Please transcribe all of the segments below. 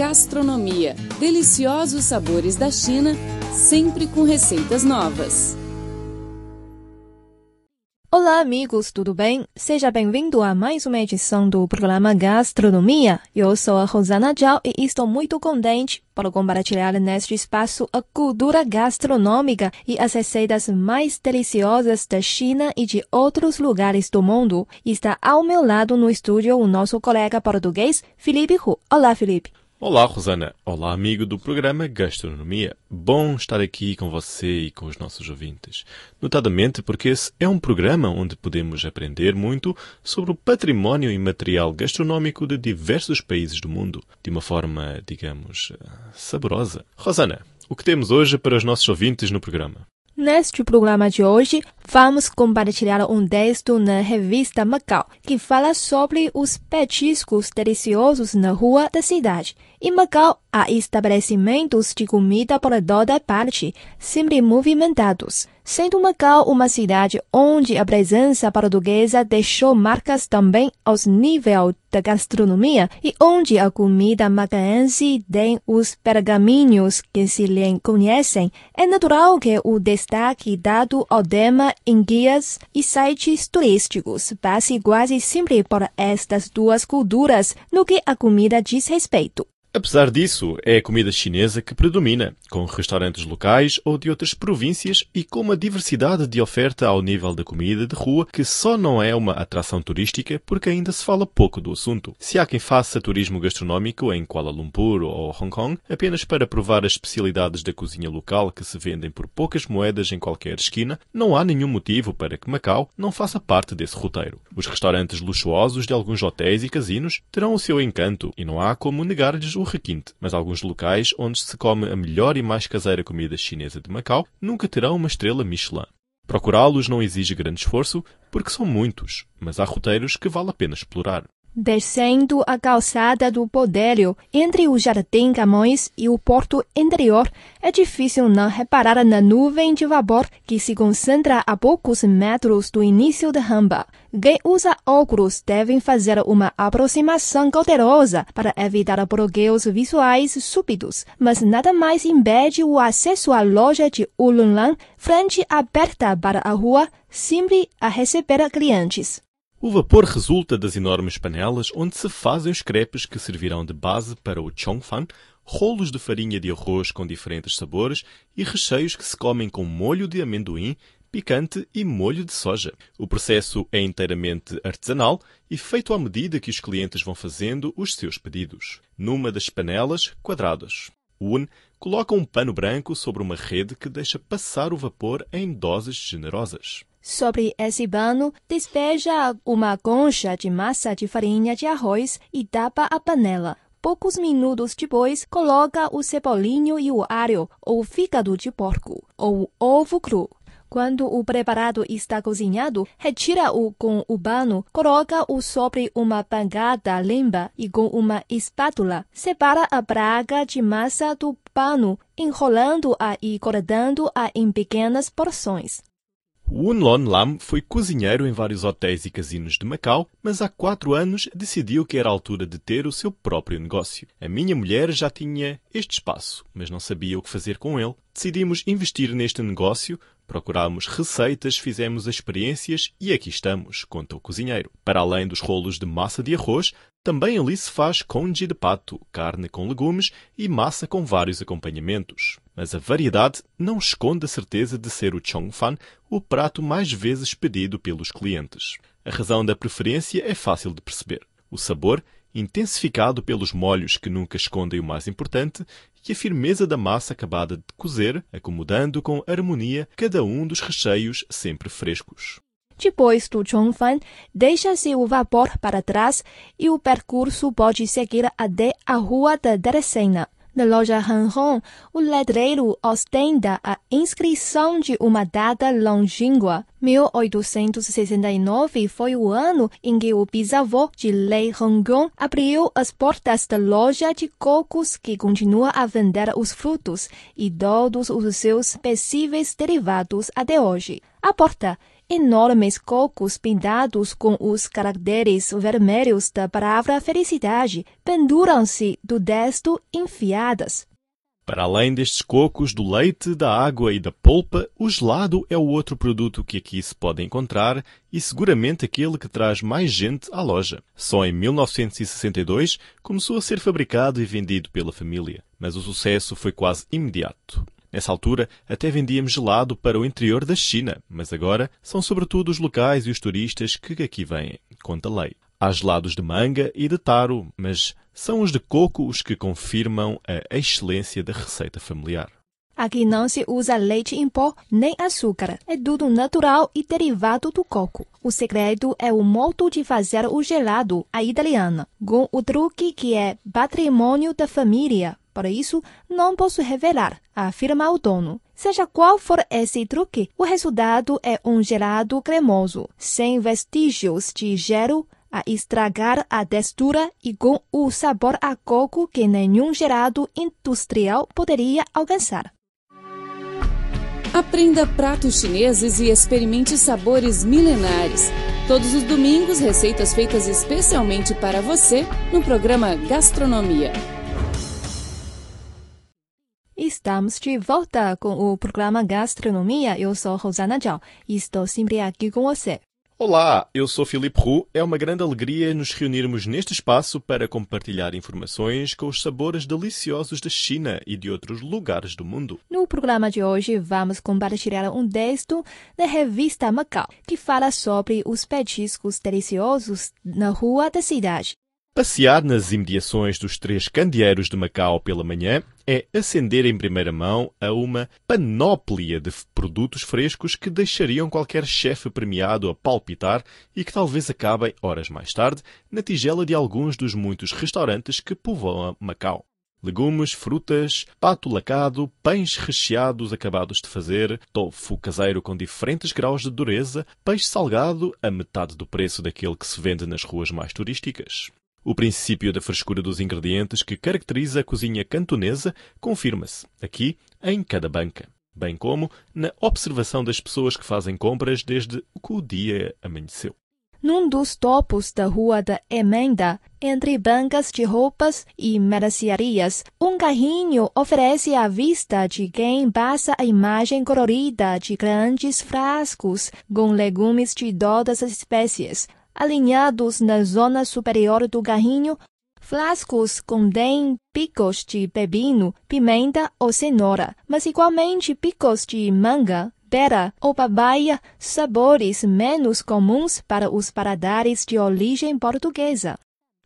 Gastronomia. Deliciosos sabores da China, sempre com receitas novas. Olá, amigos, tudo bem? Seja bem-vindo a mais uma edição do programa Gastronomia. Eu sou a Rosana Zhao e estou muito contente por compartilhar neste espaço a cultura gastronômica e as receitas mais deliciosas da China e de outros lugares do mundo. Está ao meu lado no estúdio o nosso colega português, Felipe Hu. Olá, Felipe. Olá, Rosana. Olá, amigo do programa Gastronomia. Bom estar aqui com você e com os nossos ouvintes. Notadamente porque esse é um programa onde podemos aprender muito sobre o património imaterial gastronómico de diversos países do mundo, de uma forma, digamos, saborosa. Rosana, o que temos hoje para os nossos ouvintes no programa? Neste programa de hoje, vamos compartilhar um texto na revista Macau, que fala sobre os petiscos deliciosos na rua da cidade. Em Macau, há estabelecimentos de comida por toda parte, sempre movimentados. Sendo Macau uma cidade onde a presença portuguesa deixou marcas também aos nível da gastronomia e onde a comida macaense tem os pergaminhos que se lhe conhecem, é natural que o destaque dado ao tema em guias e sites turísticos passe quase sempre por estas duas culturas no que a comida diz respeito. Apesar disso, é a comida chinesa que predomina, com restaurantes locais ou de outras províncias e com uma diversidade de oferta ao nível da comida de rua que só não é uma atração turística porque ainda se fala pouco do assunto. Se há quem faça turismo gastronómico em Kuala Lumpur ou Hong Kong apenas para provar as especialidades da cozinha local que se vendem por poucas moedas em qualquer esquina, não há nenhum motivo para que Macau não faça parte desse roteiro. Os restaurantes luxuosos de alguns hotéis e casinos terão o seu encanto e não há como negar-lhes o requinte, mas alguns locais onde se come a melhor e mais caseira comida chinesa de Macau nunca terão uma estrela Michelin. Procurá-los não exige grande esforço, porque são muitos, mas há roteiros que vale a pena explorar. Descendo a calçada do Podério, entre o Jardim Camões e o porto interior, é difícil não reparar na nuvem de vapor que se concentra a poucos metros do início da rampa. Quem usa óculos devem fazer uma aproximação cautelosa para evitar bloqueios visuais súbitos, mas nada mais impede o acesso à loja de Ulunlan, frente aberta para a rua, sempre a receber clientes. O vapor resulta das enormes panelas onde se fazem os crepes que servirão de base para o chongfan, rolos de farinha de arroz com diferentes sabores e recheios que se comem com molho de amendoim, picante e molho de soja. O processo é inteiramente artesanal e feito à medida que os clientes vão fazendo os seus pedidos. Numa das panelas quadradas, Un coloca um pano branco sobre uma rede que deixa passar o vapor em doses generosas. Sobre esse pano, despeja uma concha de massa de farinha de arroz e tapa a panela. Poucos minutos depois, coloca o cebolinho e o alho, ou fígado de porco, ou ovo cru. Quando o preparado está cozinhado, retira-o com o pano, coloca-o sobre uma bancada limpa e com uma espátula, separa a praga de massa do pano, enrolando-a e cortando-a em pequenas porções. Wun Lon Lam foi cozinheiro em vários hotéis e casinos de Macau, mas há quatro anos decidiu que era a altura de ter o seu próprio negócio. A minha mulher já tinha este espaço, mas não sabia o que fazer com ele. Decidimos investir neste negócio, procurámos receitas, fizemos experiências e aqui estamos, conta o cozinheiro. Para além dos rolos de massa de arroz, também ali se faz congee de pato, carne com legumes e massa com vários acompanhamentos. Mas a variedade não esconde a certeza de ser o chongfan o prato mais vezes pedido pelos clientes. A razão da preferência é fácil de perceber. O sabor, intensificado pelos molhos que nunca escondem o mais importante, e a firmeza da massa acabada de cozer, acomodando com harmonia cada um dos recheios sempre frescos. Depois do chongfan, deixa-se o vapor para trás e o percurso pode seguir até a Rua da Teresina. Na loja Hanhong, o letreiro ostenta a inscrição de uma data longínqua. 1869 foi o ano em que o bisavô de Lei Hongong abriu as portas da loja de cocos que continua a vender os frutos e todos os seus possíveis derivados até hoje. A porta enormes cocos pintados com os caracteres vermelhos da palavra felicidade penduram-se do desto enfiadas. Para além destes cocos, do leite, da água e da polpa, o gelado é o outro produto que aqui se pode encontrar e seguramente aquele que traz mais gente à loja. Só em 1962 começou a ser fabricado e vendido pela família, mas o sucesso foi quase imediato. Nessa altura, até vendíamos gelado para o interior da China, mas agora são sobretudo os locais e os turistas que aqui vêm, conta lei. Há gelados de manga e de taro, mas são os de coco os que confirmam a excelência da receita familiar. Aqui não se usa leite em pó nem açúcar. É tudo natural e derivado do coco. O segredo é o modo de fazer o gelado, a italiana, com o truque que é patrimônio da família. Por isso, não posso revelar, afirma o dono. Seja qual for esse truque, o resultado é um gelado cremoso, sem vestígios de gelo, a estragar a textura e com o sabor a coco que nenhum gelado industrial poderia alcançar. Aprenda pratos chineses e experimente sabores milenares. Todos os domingos, receitas feitas especialmente para você no programa Gastronomia. Estamos de volta com o programa Gastronomia. Eu sou Rosana Zhao e estou sempre aqui com você. Olá, eu sou Filipe Roux. É uma grande alegria nos reunirmos neste espaço para compartilhar informações com os sabores deliciosos da China e de outros lugares do mundo. No programa de hoje, vamos compartilhar um texto da revista Macau, que fala sobre os petiscos deliciosos na rua da cidade. Passear nas imediações dos três candeeiros de Macau pela manhã é acender em primeira mão a uma panóplia de produtos frescos que deixariam qualquer chefe premiado a palpitar e que talvez acabem, horas mais tarde, na tigela de alguns dos muitos restaurantes que povoam Macau. Legumes, frutas, pato lacado, pães recheados acabados de fazer, tofu caseiro com diferentes graus de dureza, peixe salgado a metade do preço daquele que se vende nas ruas mais turísticas. O princípio da frescura dos ingredientes que caracteriza a cozinha cantonesa confirma-se aqui em cada banca, bem como na observação das pessoas que fazem compras desde que o dia amanheceu. Num dos topos da Rua da Emenda, entre bancas de roupas e mercearias, um carrinho oferece a vista de quem passa a imagem colorida de grandes frascos com legumes de todas as espécies, alinhados na zona superior do carrinho, flascos contêm picos de pepino, pimenta ou cenoura, mas igualmente picos de manga, pera ou papaya, sabores menos comuns para os paladares de origem portuguesa.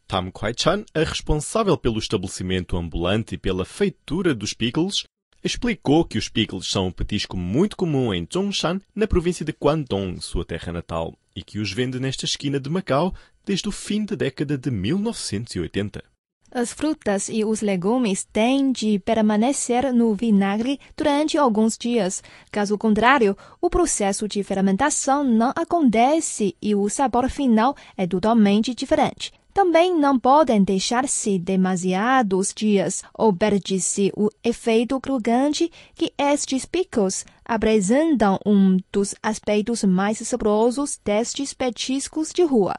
Tam Kwai-chan, a responsável pelo estabelecimento ambulante e pela feitura dos pickles, explicou que os pickles são um petisco muito comum em Zhongshan, na província de Guangdong, sua terra natal, e que os vende nesta esquina de Macau desde o fim da década de 1980. As frutas e os legumes têm de permanecer no vinagre durante alguns dias. Caso contrário, o processo de fermentação não acontece e o sabor final é totalmente diferente. Também não podem deixar-se demasiados dias ou perde-se o efeito crocante que estes picos apresentam um dos aspectos mais saborosos destes petiscos de rua.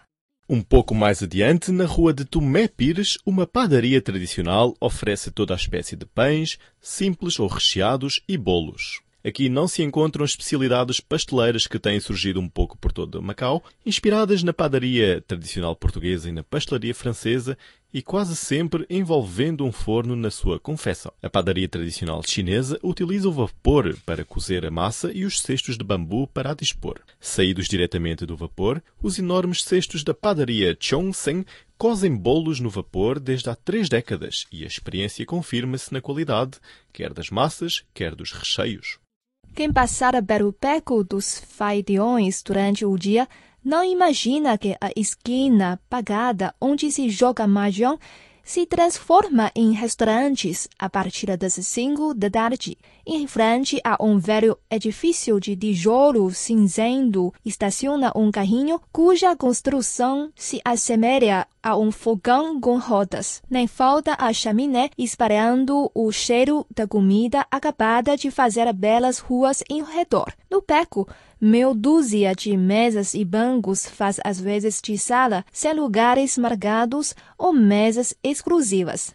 Um pouco mais adiante, na rua de Tomé Pires, uma padaria tradicional oferece toda a espécie de pães, simples ou recheados, e bolos. Aqui não se encontram especialidades pasteleiras que têm surgido um pouco por todo Macau, inspiradas na padaria tradicional portuguesa e na pastelaria francesa e quase sempre envolvendo um forno na sua confecção. A padaria tradicional chinesa utiliza o vapor para cozer a massa e os cestos de bambu para a dispor. Saídos diretamente do vapor, os enormes cestos da padaria Chongsheng cozem bolos no vapor desde há três décadas e a experiência confirma-se na qualidade, quer das massas, quer dos recheios. Quem passar pelo beco dos faidiões durante o dia não imagina que a esquina pagada onde se joga mahjong se transforma em restaurantes a partir das cinco da tarde. Em frente a um velho edifício de tijolo cinzento estaciona um carrinho cuja construção se assemelha a um fogão com rodas. Nem falta a chaminé espalhando o cheiro da comida acabada de fazer belas ruas em redor. No beco, meia dúzia de mesas e bancos faz às vezes de sala, sem lugares marcados ou mesas exclusivas.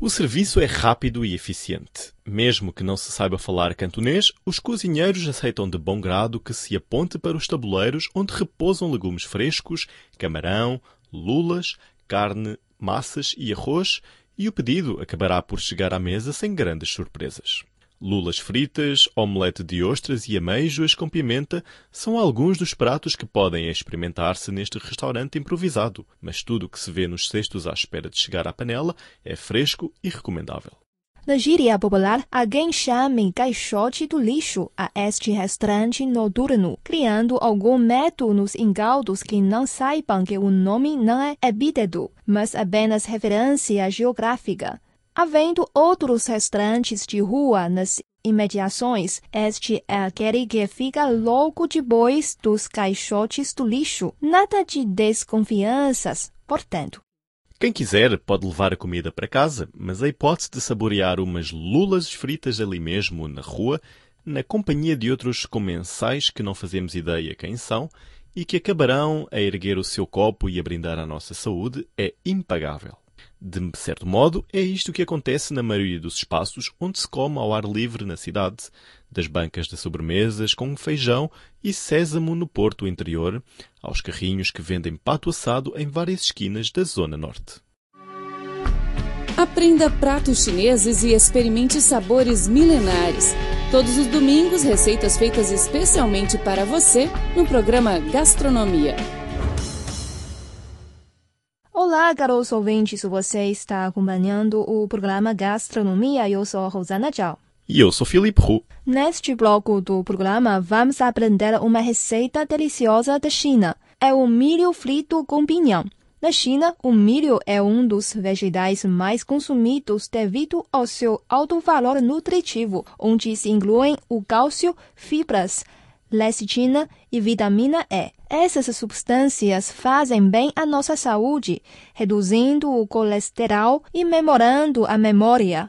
O serviço é rápido e eficiente. Mesmo que não se saiba falar cantonês, os cozinheiros aceitam de bom grado que se aponte para os tabuleiros onde repousam legumes frescos, camarão, lulas, carne, massas e arroz, e o pedido acabará por chegar à mesa sem grandes surpresas. Lulas fritas, omelete de ostras e ameijoas com pimenta são alguns dos pratos que podem experimentar-se neste restaurante improvisado, mas tudo o que se vê nos cestos à espera de chegar à panela é fresco e recomendável. Na gíria popular, alguém chama caixote do lixo a este restaurante noturno, criando algum medo nos incautos que não saibam que o nome não é epíteto, mas apenas referência geográfica. Havendo outros restaurantes de rua nas imediações, este é aquele que fica logo depois dos caixotes do lixo. Nada de desconfianças, portanto. Quem quiser pode levar a comida para casa, mas a hipótese de saborear umas lulas fritas ali mesmo, na rua, na companhia de outros comensais que não fazemos ideia quem são e que acabarão a erguer o seu copo e a brindar à nossa saúde, é impagável. De certo modo, é isto que acontece na maioria dos espaços onde se come ao ar livre na cidade, das bancas de sobremesas com feijão e sésamo no porto interior, aos carrinhos que vendem pato assado em várias esquinas da zona norte. Aprenda pratos chineses e experimente sabores milenares. Todos os domingos, receitas feitas especialmente para você no programa Gastronomia. Olá, caros ouvintes, você está acompanhando o programa Gastronomia. Eu sou Rosana Zhao. E eu sou Filipe Hu. Neste bloco do programa, vamos aprender uma receita deliciosa da China. É o milho frito com pinhão. Na China, o milho é um dos vegetais mais consumidos devido ao seu alto valor nutritivo, onde se incluem o cálcio, fibras, lecitina e vitamina E. Essas substâncias fazem bem à nossa saúde, reduzindo o colesterol e melhorando a memória.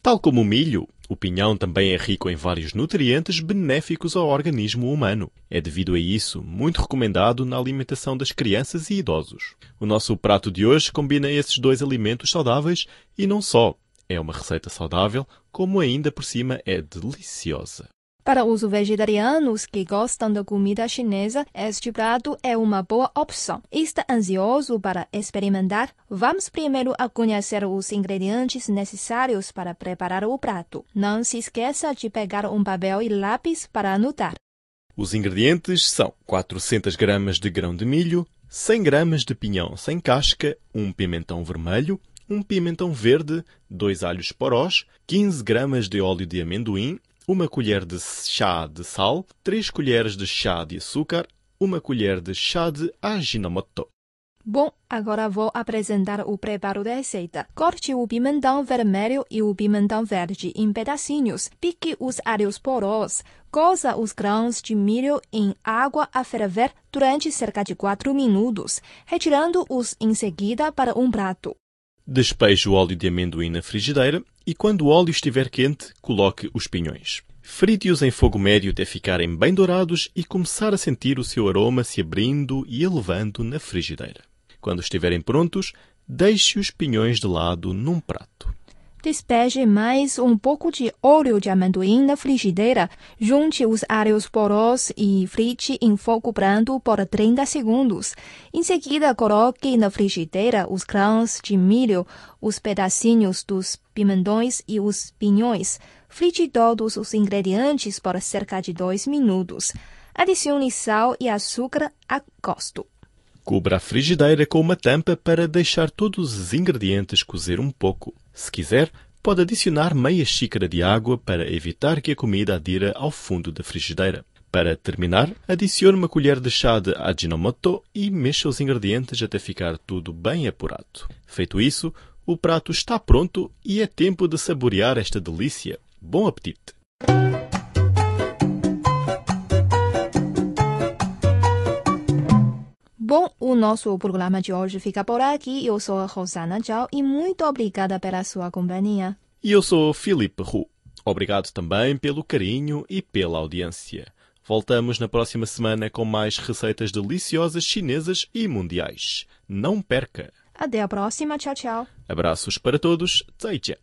Tal como o milho, o pinhão também é rico em vários nutrientes benéficos ao organismo humano. É devido a isso muito recomendado na alimentação das crianças e idosos. O nosso prato de hoje combina esses dois alimentos saudáveis e não só. É uma receita saudável, como ainda por cima é deliciosa. Para os vegetarianos que gostam da comida chinesa, este prato é uma boa opção. Está ansioso para experimentar? Vamos primeiro a conhecer os ingredientes necessários para preparar o prato. Não se esqueça de pegar um papel e lápis para anotar. Os ingredientes são 400 gramas de grão de milho, 100 gramas de pinhão sem casca, um pimentão vermelho, um pimentão verde, dois alhos porós, 15 gramas de óleo de amendoim, uma colher de chá de sal, 3 colheres de chá de açúcar, uma colher de chá de aginomoto. Bom, agora vou apresentar o preparo da receita. Corte o pimentão vermelho e o pimentão verde em pedacinhos. Pique os alhos porós. Coza os grãos de milho em água a ferver durante cerca de 4 minutos, retirando-os em seguida para um prato. Despeje o óleo de amendoim na frigideira e quando o óleo estiver quente, coloque os pinhões. Frite-os em fogo médio até ficarem bem dourados e começar a sentir o seu aroma se abrindo e elevando na frigideira. Quando estiverem prontos, deixe os pinhões de lado num prato. Despeje mais um pouco de óleo de amendoim na frigideira. Junte os alhos porós e frite em fogo brando por 30 segundos. Em seguida, coloque na frigideira os grãos de milho, os pedacinhos dos pimentões e os pinhões. Frite todos os ingredientes por cerca de 2 minutos. Adicione sal e açúcar a gosto. Cubra a frigideira com uma tampa para deixar todos os ingredientes cozer um pouco. Se quiser, pode adicionar meia xícara de água para evitar que a comida adira ao fundo da frigideira. Para terminar, adicione uma colher de chá de Ajinomoto e mexa os ingredientes até ficar tudo bem apurado. Feito isso, o prato está pronto e é tempo de saborear esta delícia. Bom apetite! Bom, o nosso programa de hoje fica por aqui. Eu sou a Rosana Zhao e muito obrigada pela sua companhia. E eu sou Filipe Hu. Obrigado também pelo carinho e pela audiência. Voltamos na próxima semana com mais receitas deliciosas chinesas e mundiais. Não perca! Até a próxima. Tchau, tchau. Abraços para todos. 再见.